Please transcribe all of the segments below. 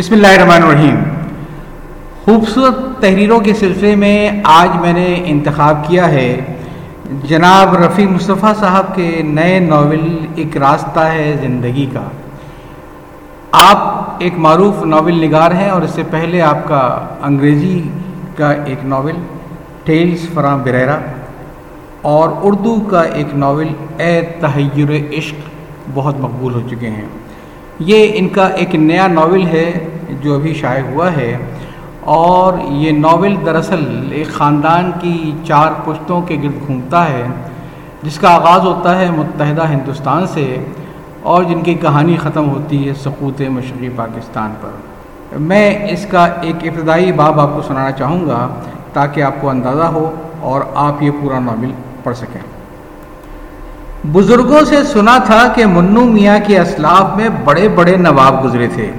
بسم اللہ الرحمن الرحیم۔ خوبصورت تحریروں کے سلسلے میں آج میں نے انتخاب کیا ہے۔ جناب رفیع مصطفیٰ صاحب کے نئے ناول ایک راستہ ہے زندگی کا۔ آپ ایک معروف ناول نگار ہیں اور اس سے پہلے آپ کا انگریزی کا ایک ناول، ٹیلز فرام بریرا، اور اردو کا ایک ناول، اے تحیر عشق، بہت مقبول ہو چکے ہیں۔ یہ ان کا ایک نیا ناول ہے جو ابھی شائع ہوا ہے اور یہ ناول دراصل ایک خاندان کی چار پشتوں کے گرد گھومتا ہے، جس کا آغاز ہوتا ہے متحدہ ہندوستان سے اور جن کی کہانی ختم ہوتی ہے سقوط مشرقی پاکستان پر۔ میں اس کا ایک ابتدائی باب آپ کو سنانا چاہوں گا تاکہ آپ کو اندازہ ہو اور آپ یہ پورا ناول پڑھ سکیں۔ بزرگوں سے سنا تھا کہ منو میاں کے اسلاف میں بڑے بڑے نواب گزرے تھے،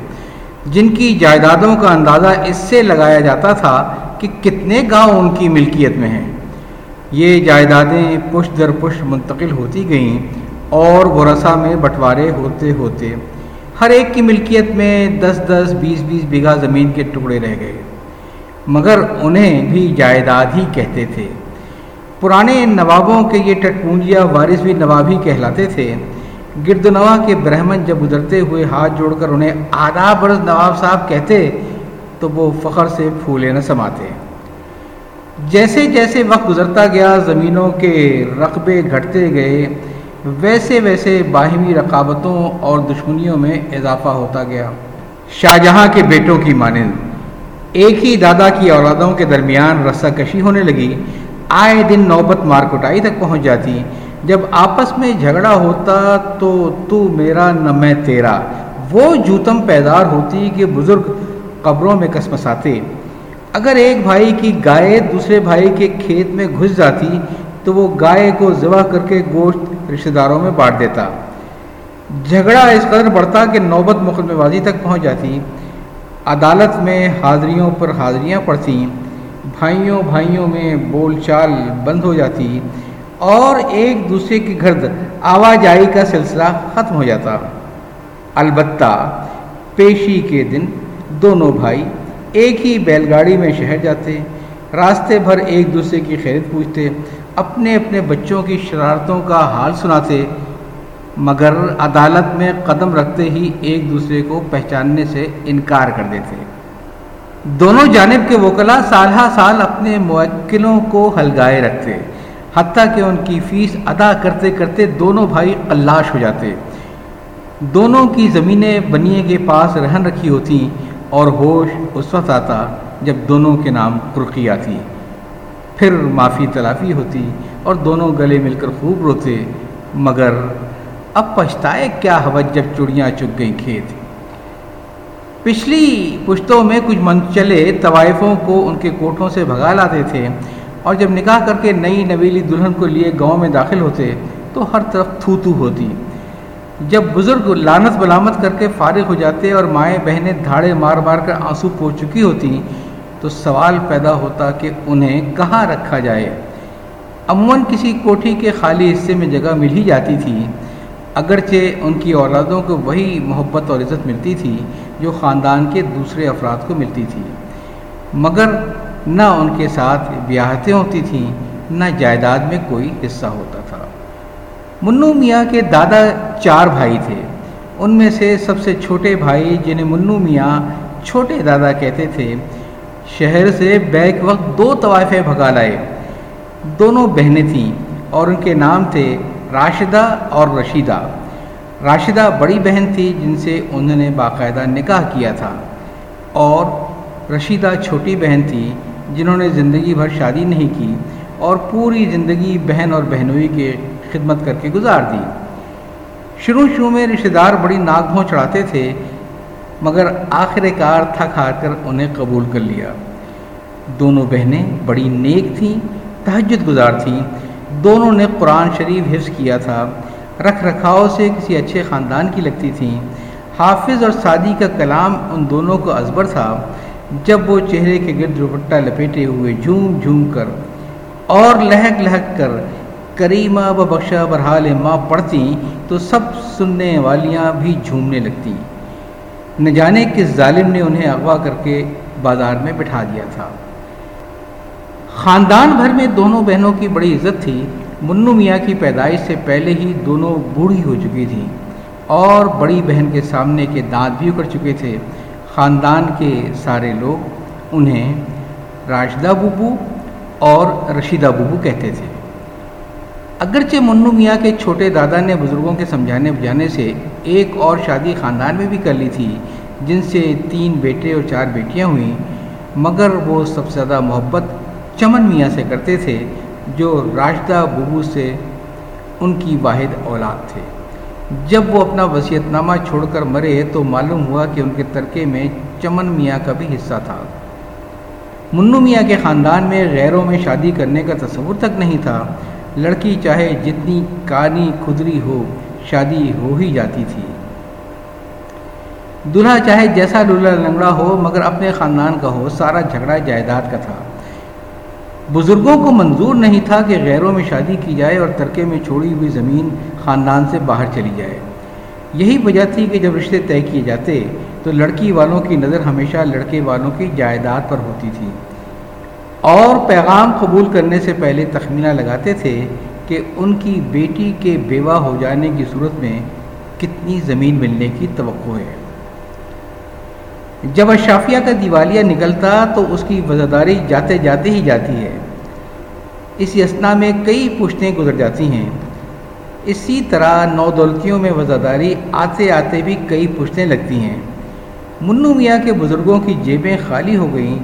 جن کی جائیدادوں کا اندازہ اس سے لگایا جاتا تھا کہ کتنے گاؤں ان کی ملکیت میں ہیں۔ یہ جائیدادیں پشت در پشت منتقل ہوتی گئیں اور ورثہ میں بٹوارے ہوتے ہوتے ہر ایک کی ملکیت میں دس دس بیس بیس بیگھہ زمین کے ٹکڑے رہ گئے۔ مگر انہیں بھی جائیداد ہی کہتے تھے۔ پرانے نوابوں کے یہ ٹٹپونجیا وارث بھی نواب ہی کہلاتے تھے۔ گرد نوا کے برہمن جب گزرتے ہوئے ہاتھ جوڑ کر انہیں آدھا برس نواب صاحب کہتے، تو وہ فخر سے پھولے نہ سماتے۔ جیسے جیسے وقت گزرتا گیا، زمینوں کے رقبے گھٹتے گئے، ویسے ویسے باہمی رقابتوں اور دشمنیوں میں اضافہ ہوتا گیا۔ شاہجہاں کے بیٹوں کی مانند، ایک ہی دادا کی اولادوں کے درمیان رسہ کشی ہونے لگی۔ آئے دن نوبت مار کٹائی تک پہنچ جاتی۔ جب آپس میں جھگڑا ہوتا تو تو میرا نہ میں تیرا۔ وہ جوتم پیدار ہوتی کہ بزرگ قبروں میں کسمساتے۔ اگر ایک بھائی کی گائے دوسرے بھائی کے کھیت میں گھس جاتی تو وہ گائے کو ذبح کر کے گوشت رشتہ داروں میں بانٹ دیتا۔ جھگڑا اس قدر بڑھتا کہ نوبت مقدمے بازی تک پہنچ جاتی۔ عدالت میں حاضریوں پر حاضریاں پڑتیں۔ بھائیوں بھائیوں میں بول چال بند ہو جاتی اور ایک دوسرے کے گھر آواجائی کا سلسلہ ختم ہو جاتا۔ البتہ پیشی کے دن دونوں بھائی ایک ہی بیل گاڑی میں شہر جاتے، راستے بھر ایک دوسرے کی خیرت پوچھتے، اپنے اپنے بچوں کی شرارتوں کا حال سناتے، مگر عدالت میں قدم رکھتے ہی ایک دوسرے کو پہچاننے سے انکار کر دیتے۔ دونوں جانب کے وکلا سال ہا سال اپنے موکلوں کو ہلگائے رکھتے، حتیٰ کہ ان کی فیس ادا کرتے کرتے دونوں بھائی قلاش ہو جاتے۔ دونوں کی زمینیں بنیے کے پاس رہن رکھی ہوتی اور ہوش اس وقت آتا جب دونوں کے نام رخی آتی۔ پھر معافی تلافی ہوتی اور دونوں گلے مل کر خوب روتے، مگر اب پچھتائے کیا حوج جب چڑیاں چگ گئیں کھیت؟ پچھلی پشتوں میں کچھ منچلے طوائفوں کو ان کے کوٹھوں سے بھگا لاتے تھے اور جب نکاح کر کے نئی نویلی دلہن کو لیے گاؤں میں داخل ہوتے تو ہر طرف تھو تھو ہوتی۔ جب بزرگ لانت بلامت کر کے فارغ ہو جاتے اور مائیں بہنیں دھاڑے مار مار کر آنسو پو چکی ہوتی تو سوال پیدا ہوتا کہ انہیں کہاں رکھا جائے۔ عموماً کسی کوٹھی کے خالی حصے میں جگہ مل ہی جاتی تھی۔ اگرچہ ان کی اولادوں کو وہی محبت اور عزت ملتی تھی جو خاندان کے دوسرے افراد کو ملتی تھی۔ مگر نہ ان کے ساتھ بیاہتیں ہوتی تھیں، نہ جائیداد میں کوئی حصہ ہوتا تھا۔ منو میاں کے دادا چار بھائی تھے۔ ان میں سے سب سے چھوٹے بھائی جنہیں منو میاں چھوٹے دادا کہتے تھے، شہر سے بیک وقت دو طوائفیں بھگا لائے۔ دونوں بہنیں تھیں اور ان کے نام تھے راشدہ اور رشیدہ۔ راشدہ بڑی بہن تھی جن سے انہوں نے باقاعدہ نکاح کیا تھا اور رشیدہ چھوٹی بہن تھی جنہوں نے زندگی بھر شادی نہیں کی اور پوری زندگی بہن اور بہنوئی کے خدمت کر کے گزار دی۔ شروع شروع میں رشتہ دار بڑی ناک بھوں چڑھاتے تھے، مگر آخر کار تھک ہار کر انہیں قبول کر لیا۔ دونوں بہنیں بڑی نیک تھیں، تہجد گزار تھیں۔ دونوں نے قرآن شریف حفظ کیا تھا۔ رکھ رکھاؤ سے کسی اچھے خاندان کی لگتی تھیں حافظ اور سعدی کا کلام ان دونوں کو ازبر تھا۔ جب وہ چہرے کے گرد دوپٹہ لپیٹے ہوئے جھوم جھوم کر اور لہک لہک کر کریمہ و بخشا برحال ماں پڑھتی تو سب سننے والیاں بھی جھومنے لگتی۔ نہ جانے کس ظالم نے انہیں اغوا کر کے بازار میں بٹھا دیا تھا۔ خاندان بھر میں دونوں بہنوں کی بڑی عزت تھی۔ منو میاں کی پیدائش سے پہلے ہی دونوں بوڑھی ہو چکی تھیں اور بڑی بہن کے سامنے کے دانت بھی اکڑ چکے تھے۔ خاندان کے سارے لوگ انہیں راشدہ بوبو اور رشیدہ بوبو کہتے تھے۔ اگرچہ منو میاں کے چھوٹے دادا نے بزرگوں کے سمجھانے بجانے سے ایک اور شادی خاندان میں بھی کر لی تھی، جن سے تین بیٹے اور چار بیٹیاں ہوئیں، مگر وہ سب سے زیادہ محبت چمن میاں سے کرتے تھے۔ جو راشدہ ببو سے ان کی واحد اولاد تھے۔ جب وہ اپنا وصیت نامہ چھوڑ کر مرے تو معلوم ہوا کہ ان کے ترکے میں چمن میاں کا بھی حصہ تھا۔ منو میاں کے خاندان میں غیروں میں شادی کرنے کا تصور تک نہیں تھا۔ لڑکی چاہے جتنی کانی کھدری ہو، شادی ہو ہی جاتی تھی۔ دلہا چاہے جیسا لولا لنگڑا ہو، مگر اپنے خاندان کا ہو، سارا جھگڑا جائیداد کا تھا۔ بزرگوں کو منظور نہیں تھا کہ غیروں میں شادی کی جائے اور ترکے میں چھوڑی ہوئی زمین خاندان سے باہر چلی جائے۔ یہی وجہ تھی کہ جب رشتے طے کیے جاتے تو لڑکی والوں کی نظر ہمیشہ لڑکے والوں کی جائیداد پر ہوتی تھی۔ اور پیغام قبول کرنے سے پہلے تخمینہ لگاتے تھے کہ ان کی بیٹی کے بیوہ ہو جانے کی صورت میں کتنی زمین ملنے کی توقع ہے۔ جب اشافیہ کا دیوالیہ نکلتا تو اس کی وزاداری جاتے جاتے ہی جاتی ہے۔ اس اسنا میں کئی پشتیں گزر جاتی ہیں۔ اسی طرح نو دولتیوں میں وزاداری آتے آتے بھی کئی پشتیں لگتی ہیں۔ منو میاں کے بزرگوں کی جیبیں خالی ہو گئیں،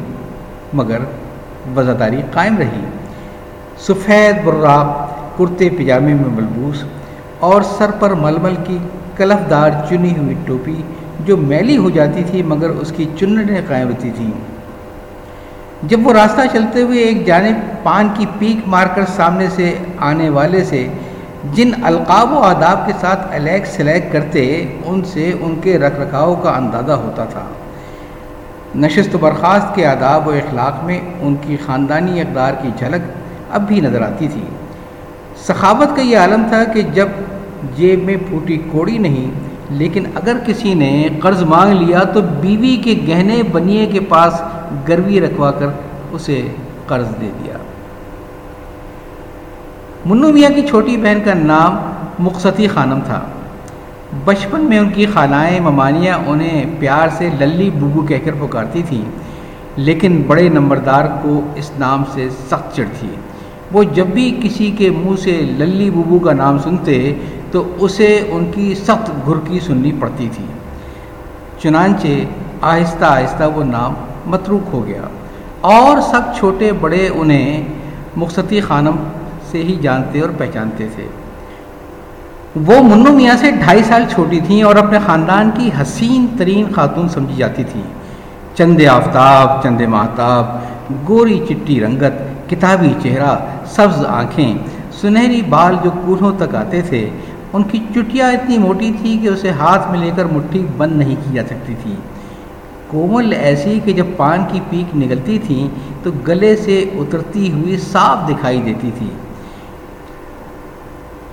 مگر وزاداری قائم رہی۔ سفید براق، کرتے پجامے میں ملبوس اور سر پر ململ کی کلف دار چنی ہوئی ٹوپی جو میلی ہو جاتی تھی مگر اس کی چننے قائم ہوتی تھیں۔ جب وہ راستہ چلتے ہوئے ایک جانب پان کی پیک مار کر سامنے سے آنے والے سے جن القاب و آداب کے ساتھ الیک سلیک کرتے، ان سے ان کے رکھ رکھاؤ کا اندازہ ہوتا تھا۔ نشست و برخاست کے آداب و اخلاق میں ان کی خاندانی اقدار کی جھلک اب بھی نظر آتی تھی۔ سخاوت کا یہ عالم تھا کہ جب جیب میں پھوٹی کوڑی نہیں لیکن اگر کسی نے قرض مانگ لیا تو بیوی کے گہنے بنیے کے پاس گروی رکھوا کر اسے قرض دے دیا۔ منو میاں کی چھوٹی بہن کا نام مقصتی خانم تھا۔ بچپن میں ان کی خالائیں، ممانیاں انہیں پیار سے للی بوبو کہہ کر پکارتی تھیں، لیکن بڑے نمبردار کو اس نام سے سخت چڑھ تھی وہ جب بھی کسی کے منہ سے للی بوبو کا نام سنتے تو اسے ان کی سخت گھرکی سننی پڑتی تھی۔ چنانچہ آہستہ آہستہ وہ نام متروک ہو گیا۔ اور سب چھوٹے بڑے انہیں مقصدی خانم سے ہی جانتے اور پہچانتے تھے۔ وہ منو میاں سے ڈھائی سال چھوٹی تھیں اور اپنے خاندان کی حسین ترین خاتون سمجھی جاتی تھیں۔ چند آفتاب چند ماہتاب، گوری چٹی رنگت، کتابی چہرہ، سبز آنکھیں، سنہری بال جو کولوں تک آتے تھے ان کی چٹیاں اتنی موٹی تھی کہ اسے ہاتھ میں لے کر مٹھی بند نہیں کی جا سکتی تھی۔ کومل ایسی کہ جب پان کی پیک نکلتی تھی تو گلے سے اترتی ہوئی صاف دکھائی دیتی تھی۔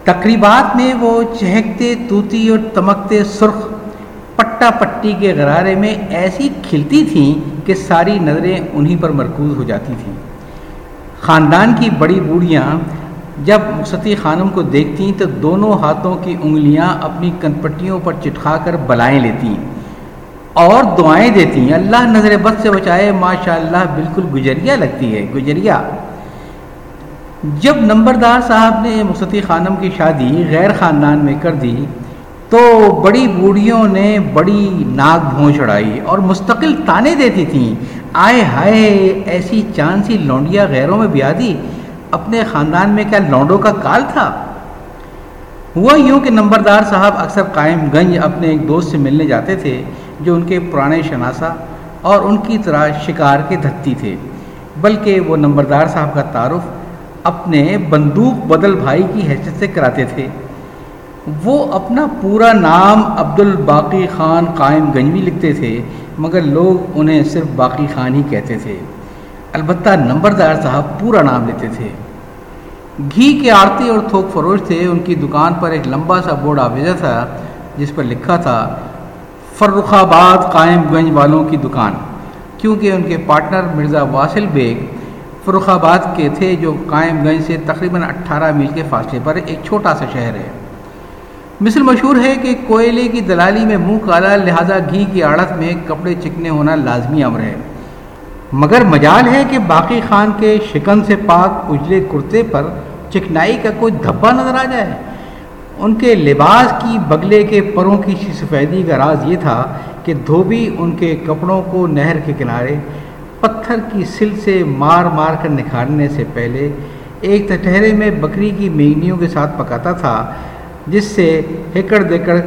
تقریبات میں وہ چہکتے، توتی اور تمکتے سرخ پٹا پٹی کے غرارے میں ایسی کھلتی تھیں کہ ساری نظریں انہی پر مرکوز ہو جاتی تھیں۔ خاندان کی بڑی بوڑھیاں جب مقصدی خانم کو دیکھتی تو دونوں ہاتھوں کی انگلیاں اپنی کنپٹیوں پر چٹکا کر بلائیں لیتی اور دعائیں دیتی اللہ نظر بد سے بچائے ماشاء اللہ بالکل گجریا لگتی ہے، گجریا۔ جب نمبردار صاحب نے مقصدی خانم کی شادی غیر خاندان میں کر دی، تو بڑی بوڑھیوں نے بڑی ناک بھون چڑھائی اور مستقل تانے دیتی تھیں۔ آئے ہائے، ایسی چاند سی لونڈیا غیروں میں بیاہ دی اپنے خاندان میں کیا لونڈوں کا کال تھا؟ ہوا یوں کہ نمبردار صاحب اکثر قائم گنج اپنے ایک دوست سے ملنے جاتے تھے، جو ان کے پرانے شناسا اور ان کی طرح شکار کے دھتی تھے۔ بلکہ وہ نمبردار صاحب کا تعارف اپنے بندوق بدل بھائی کی حیثیت سے کراتے تھے۔ وہ اپنا پورا نام عبد الباقی خان قائم گنجوی لکھتے تھے، مگر لوگ انہیں صرف باقی خان ہی کہتے تھے۔ البتہ نمبردار صاحب پورا نام لیتے تھے۔ گھی کے آرتی اور تھوک فروش تھے، ان کی دکان پر ایک لمبا سا بورڈ آویزہ تھا، جس پر لکھا تھا، فرخ آباد قائم گنج والوں کی دکان۔ کیونکہ ان کے پارٹنر مرزا واصل بیگ فرخ آباد کے تھے، جو قائم گنج سے تقریباً اٹھارہ میل کے فاصلے پر ایک چھوٹا سا شہر ہے۔ مثل مشہور ہے کہ کوئلے کی دلالی میں منہ کالا، لہذا گھی کی آڑت میں کپڑے چکنے ہونا لازمی امر ہے۔ مگر مجال ہے کہ باقی خان کے شکن سے پاک اجلے کرتے پر چکنائی کا کوئی دھبا نظر آ جائے۔ ان کے لباس کی بگلے کے پروں کی سفیدی کا راز یہ تھا کہ دھوبی ان کے کپڑوں کو نہر کے کنارے، پتھر کی سل سے مار مار کر نکھارنے سے پہلے ایک تٹہرے میں بکری کی مینگنیوں کے ساتھ پکاتا تھا، جس سے ہکڑ دکڑ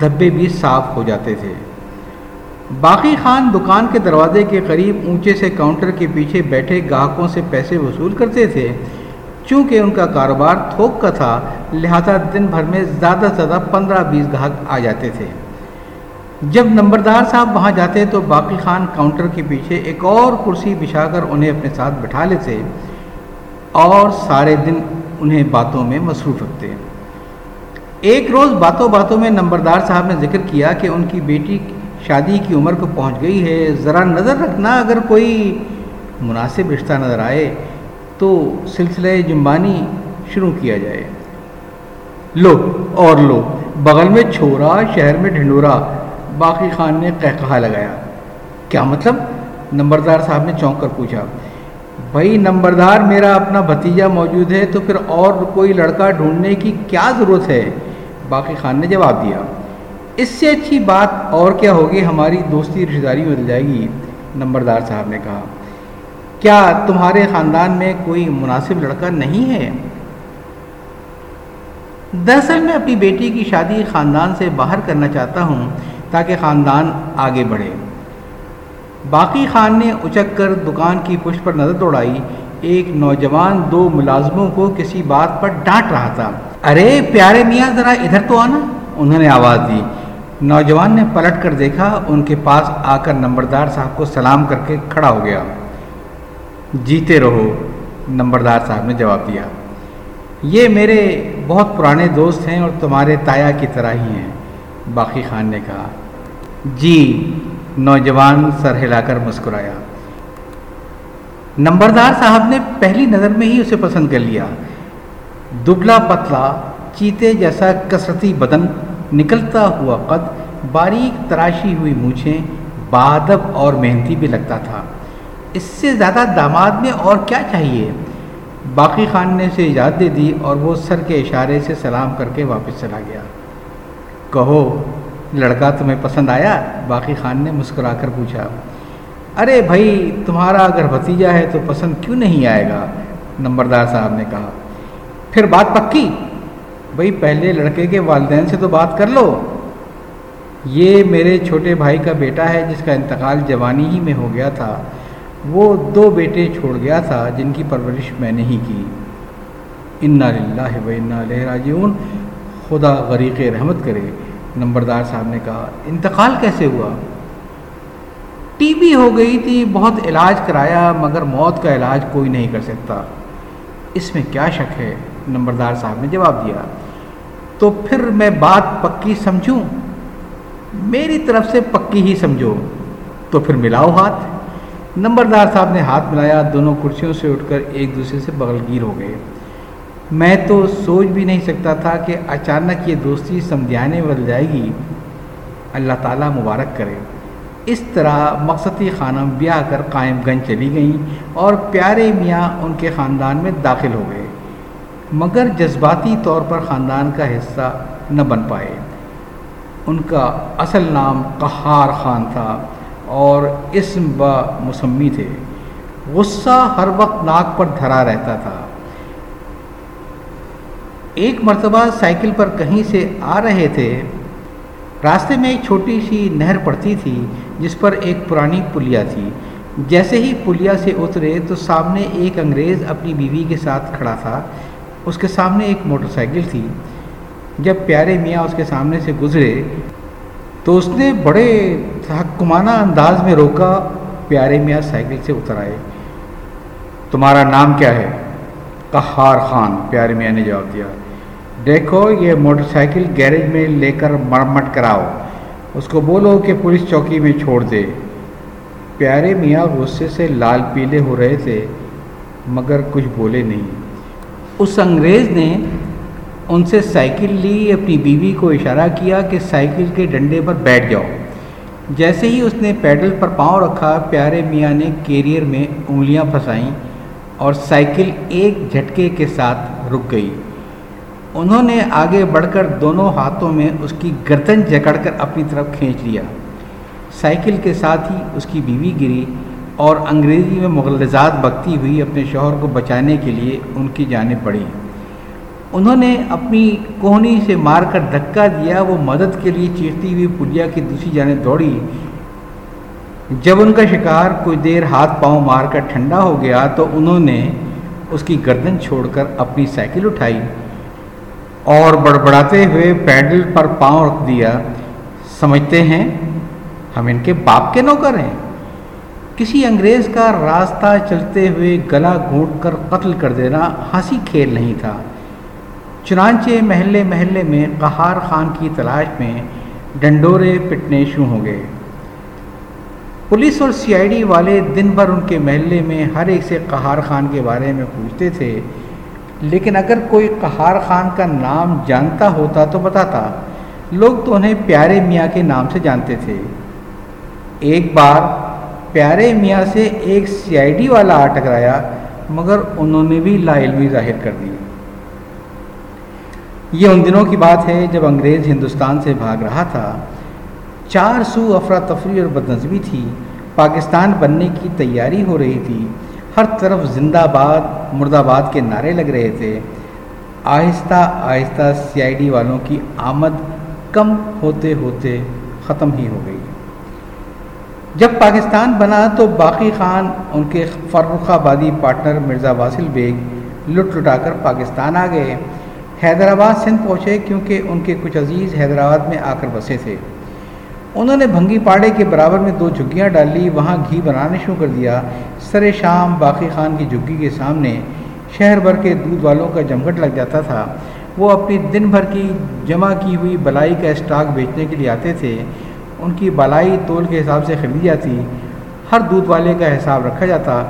دھبے بھی صاف ہو جاتے تھے۔ باقی خان دکان کے دروازے کے قریب اونچے سے کاؤنٹر کے پیچھے بیٹھے گاہکوں سے پیسے وصول کرتے تھے۔ چونکہ ان کا کاروبار تھوک کا تھا، لہذا دن بھر میں زیادہ سے زیادہ پندرہ بیس گاہک آ جاتے تھے۔ جب نمبردار صاحب وہاں جاتے تو باقی خان کاؤنٹر کے پیچھے ایک اور کرسی بچھا کر انہیں اپنے ساتھ بٹھا لیتے اور سارے دن انہیں باتوں میں مصروف رکھتے۔ ایک روز باتوں باتوں میں نمبردار صاحب نے ذکر کیا کہ ان کی بیٹی شادی کی عمر کو پہنچ گئی ہے۔ ذرا نظر رکھنا، اگر کوئی مناسب رشتہ نظر آئے تو سلسلہ جمبانی شروع کیا جائے۔ لو، اور لو، بغل میں چھوڑا شہر میں ڈھنڈورا، باقی خان نے کہا لگایا۔ کیا مطلب؟ نمبردار صاحب نے چونک کر پوچھا۔ بھائی، نمبردار میرا اپنا بھتیجا موجود ہے تو پھر اور کوئی لڑکا ڈھونڈنے کی کیا ضرورت ہے؟ باقی خان نے جواب دیا۔ اس سے اچھی بات اور کیا ہوگی؟ ہماری دوستی رشتہ داری بدل جائے گی۔ نمبردار صاحب نے کہا۔ کیا تمہارے خاندان میں کوئی مناسب لڑکا نہیں ہے؟ دراصل میں اپنی بیٹی کی شادی خاندان سے باہر کرنا چاہتا ہوں تاکہ خاندان آگے بڑھے۔ باقی خان نے اچک کر دکان کی پشت پر نظر دوڑائی۔ ایک نوجوان دو ملازموں کو کسی بات پر ڈانٹ رہا تھا۔ ارے پیارے میاں، ذرا ادھر تو آنا۔ انہوں نے آواز دی۔ نوجوان نے پلٹ کر دیکھا، ان کے پاس آ کر نمبردار صاحب کو سلام کر کے کھڑا ہو گیا۔ جیتے رہو، نمبردار صاحب نے جواب دیا۔ یہ میرے بہت پرانے دوست ہیں اور تمہارے تایا کی طرح ہی ہیں، باقی خان نے کہا۔ جی نوجوان سر ہلا کر مسکرایا۔ نمبردار صاحب نے پہلی نظر میں ہی اسے پسند کر لیا۔ دبلا پتلا، چیتے جیسا کسرتی بدن، نکلتا ہوا قد، باریک تراشی ہوئی مونچھیں، بادب اور محنتی بھی لگتا تھا۔ اس سے زیادہ داماد میں اور کیا چاہیے؟ باقی خان نے اسے اجازت دے دی اور وہ سر کے اشارے سے سلام کر کے واپس چلا گیا۔ کہو، لڑکا تمہیں پسند آیا؟ باقی خان نے مسکرا کر پوچھا۔ ارے بھائی، تمہارا اگر بھتیجا ہے تو پسند کیوں نہیں آئے گا؟ نمبردار صاحب نے کہا۔ پھر بات پکی؟ بھائی، پہلے لڑکے کے والدین سے تو بات کر لو۔ یہ میرے چھوٹے بھائی کا بیٹا ہے جس کا انتقال جوانی ہی میں ہو گیا تھا۔ وہ دو بیٹے چھوڑ گیا تھا جن کی پرورش میں نے ہی کی۔ انا للہ و انا علیہ راجعون۔ خدا غریق رحمت کرے۔ نمبردار صاحب نے کہا، انتقال کیسے ہوا؟ ٹی بی ہو گئی تھی، بہت علاج کرایا، مگر موت کا علاج کوئی نہیں کر سکتا۔ اس میں کیا شک ہے؟ نمبردار صاحب نے جواب دیا۔ تو پھر میں بات پکی سمجھوں؟ میری طرف سے پکی ہی سمجھو۔ تو پھر ملاؤ ہاتھ۔ نمبردار صاحب نے ہاتھ ملایا، دونوں کرسیوں سے اٹھ کر ایک دوسرے سے بغل گیر ہو گئے۔ میں تو سوچ بھی نہیں سکتا تھا کہ اچانک یہ دوستی سمجھانے بدل جائے گی۔ اللہ تعالیٰ مبارک کرے۔ اس طرح مقصدی خانم بیاہ کر قائم گنج چلی گئیں اور پیارے میاں ان کے خاندان میں داخل ہو گئے۔ مگر جذباتی طور پر خاندان کا حصہ نہ بن پائے۔ ان کا اصل نام قہار خان تھا۔ اور اسم ب مسمی تھے۔ غصہ ہر وقت ناک پر دھرا رہتا تھا۔ ایک مرتبہ سائیکل پر کہیں سے آ رہے تھے۔ راستے میں ایک چھوٹی سی نہر پڑتی تھی، جس پر ایک پرانی پلیا تھی۔ جیسے ہی پلیا سے اترے تو سامنے ایک انگریز اپنی بیوی کے ساتھ کھڑا تھا۔ اس کے سامنے ایک موٹر سائیکل تھی۔ جب پیارے میاں اس کے سامنے سے گزرے تو اس نے بڑے تحکمانہ انداز میں روکا، پیارے میاں سائیکل سے اتر آئے۔ تمہارا نام کیا ہے؟ قہار خان، پیارے میاں نے جواب دیا۔ دیکھو، یہ موٹر سائیکل گیریج میں لے کر مرمت کراؤ۔ اس کو بولو کہ پولیس چوکی میں چھوڑ دے۔ پیارے میاں غصے سے لال پیلے ہو رہے تھے، مگر کچھ بولے نہیں۔ اس انگریز نے ان سے سائیکل لی، اپنی بیوی کو اشارہ کیا کہ سائیکل کے ڈنڈے پر بیٹھ جاؤ۔ جیسے ہی اس نے پیڈل پر پاؤں رکھا، پیارے میاں نے کیریئر میں انگلیاں پھنسائیں اور سائیکل ایک جھٹکے کے ساتھ رک گئی۔ انہوں نے آگے بڑھ کر دونوں ہاتھوں میں اس کی گردن جکڑ کر اپنی طرف کھینچ لیا۔ سائیکل کے ساتھ ہی اس کی بیوی گری اور انگریزی میں مغلزات بکتی ہوئی اپنے شوہر کو بچانے کے لیے ان کی جانب پڑی انہوں نے اپنی کوہنی سے مار کر دھکا دیا، وہ مدد کے لیے چیختی ہوئی پلیا کی دوسری جانب دوڑی۔ جب ان کا شکار کچھ دیر ہاتھ پاؤں مار کر ٹھنڈا ہو گیا تو انہوں نے اس کی گردن چھوڑ کر اپنی سائیکل اٹھائی اور بڑبڑاتے ہوئے پیڈل پر پاؤں رکھ دیا۔ سمجھتے ہیں، ہم ان کے باپ کے نوکر ہیں۔ کسی انگریز کا راستہ چلتے ہوئے گلا گھونٹ کر قتل کر دینا ہنسی کھیل نہیں تھا۔ چنانچہ محلے محلے میں قہار خان کی تلاش میں ڈنڈورے پٹنے شروع ہو گئے پولیس اور سی آئی ڈی والے دن بھر ان کے محلے میں ہر ایک سے قہار خان کے بارے میں پوچھتے تھے، لیکن اگر کوئی قہار خان کا نام جانتا ہوتا تو بتاتا۔ لوگ تو انہیں پیارے میاں کے نام سے جانتے تھے۔ ایک بار پیارے میاں سے ایک سی آئی ڈی والا آ ٹکرایا، مگر انہوں نے بھی لا علمی ظاہر کر دی یہ ان دنوں کی بات ہے جب انگریز ہندوستان سے بھاگ رہا تھا۔ چار سو افراتفری اور بدنظمی تھی۔ پاکستان بننے کی تیاری ہو رہی تھی۔ ہر طرف زندہ باد مرد آباد کے نعرے لگ رہے تھے۔ آہستہ آہستہ سی آئی ڈی والوں کی آمد کم ہوتے ہوتے ختم ہی ہو گئی۔ جب پاکستان بنا تو باقی خان، ان کے فرخ آبادی پارٹنر مرزا واصل بیگ لٹ لٹا کر پاکستان آ گئے۔ حیدرآباد سندھ پہنچے کیونکہ ان کے کچھ عزیز حیدرآباد میں آ کر بسے تھے۔ انہوں نے بھنگی پاڑے کے برابر میں دو جھگیاں ڈال لی، وہاں گھی بنانے شروع کر دیا۔ سر شام باقی خان کی جھگی کے سامنے شہر بھر کے دودھ والوں کا جمگٹ لگ جاتا تھا۔ وہ اپنی دن بھر کی جمع کی ہوئی بلائی کا اسٹاک بیچنے کے لیے آتے تھے۔ ان کی بلائی تول کے حساب سے خریدی جاتی۔ ہر دودھ والے کا حساب رکھا جاتا۔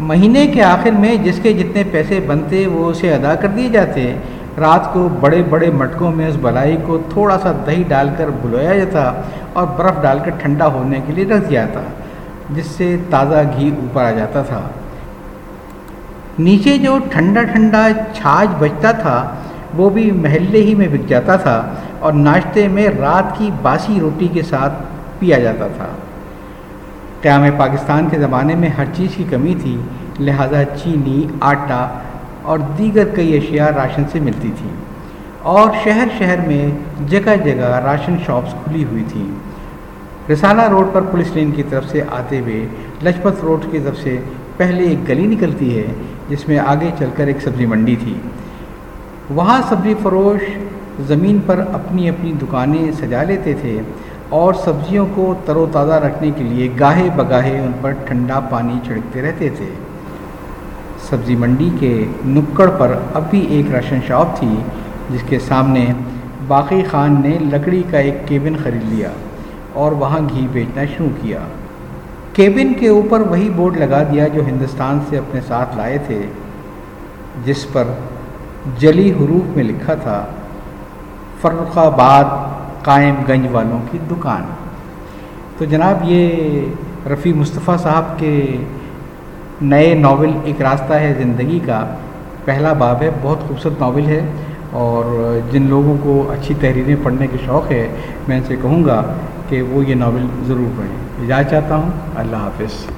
مہینے کے آخر میں جس کے جتنے پیسے بنتے وہ اسے ادا کر دیے جاتے۔ رات کو بڑے بڑے مٹکوں میں اس بلائی کو تھوڑا سا دہی ڈال کر بلویا جاتا اور برف ڈال کر ٹھنڈا ہونے کے لیے رکھ دیا جاتا، جس سے تازہ گھی اوپر آ جاتا تھا۔ نیچے جو ٹھنڈا ٹھنڈا چھاچ بچتا تھا، وہ بھی محلے ہی میں بک جاتا تھا اور ناشتے میں رات کی باسی روٹی کے ساتھ پیا جاتا تھا۔ قیام پاکستان کے زمانے میں ہر چیز کی کمی تھی، لہذا چینی، آٹا اور دیگر کئی اشیاء راشن سے ملتی تھیں۔ اور شہر شہر میں جگہ جگہ راشن شاپس کھلی ہوئی تھیں۔ رسالہ روڈ پر پولیس لین کی طرف سے آتے ہوئے لجپت روڈ کی طرف سے پہلے ایک گلی نکلتی ہے، جس میں آگے چل کر ایک سبزی منڈی تھی۔ وہاں سبزی فروش زمین پر اپنی اپنی دکانیں سجا لیتے تھے۔ اور سبزیوں کو تر و تازہ رکھنے کے لیے گاہے بگاہے ان پر ٹھنڈا پانی چھڑکتے رہتے تھے۔ سبزی منڈی کے نکڑ پر اب بھی ایک راشن شاپ تھی، جس کے سامنے باقی خان نے لکڑی کا ایک کیبن خرید لیا اور وہاں گھی بیچنا شروع کیا۔ کیبن کے اوپر وہی بورڈ لگا دیا جو ہندوستان سے اپنے ساتھ لائے تھے، جس پر جلی حروف میں لکھا تھا، فرخ آباد قائم گنج والوں کی دکان۔ تو جناب یہ رفیع مصطفیٰ صاحب کے نئے ناول ایک راستہ ہے زندگی کا۔ پہلا باب ہے، بہت خوبصورت ناول ہے اور جن لوگوں کو اچھی تحریریں پڑھنے کے شوق ہے، میں ان سے کہوں گا کہ وہ یہ ناول ضرور پڑھیں۔ اجازت چاہتا ہوں۔ اللہ حافظ۔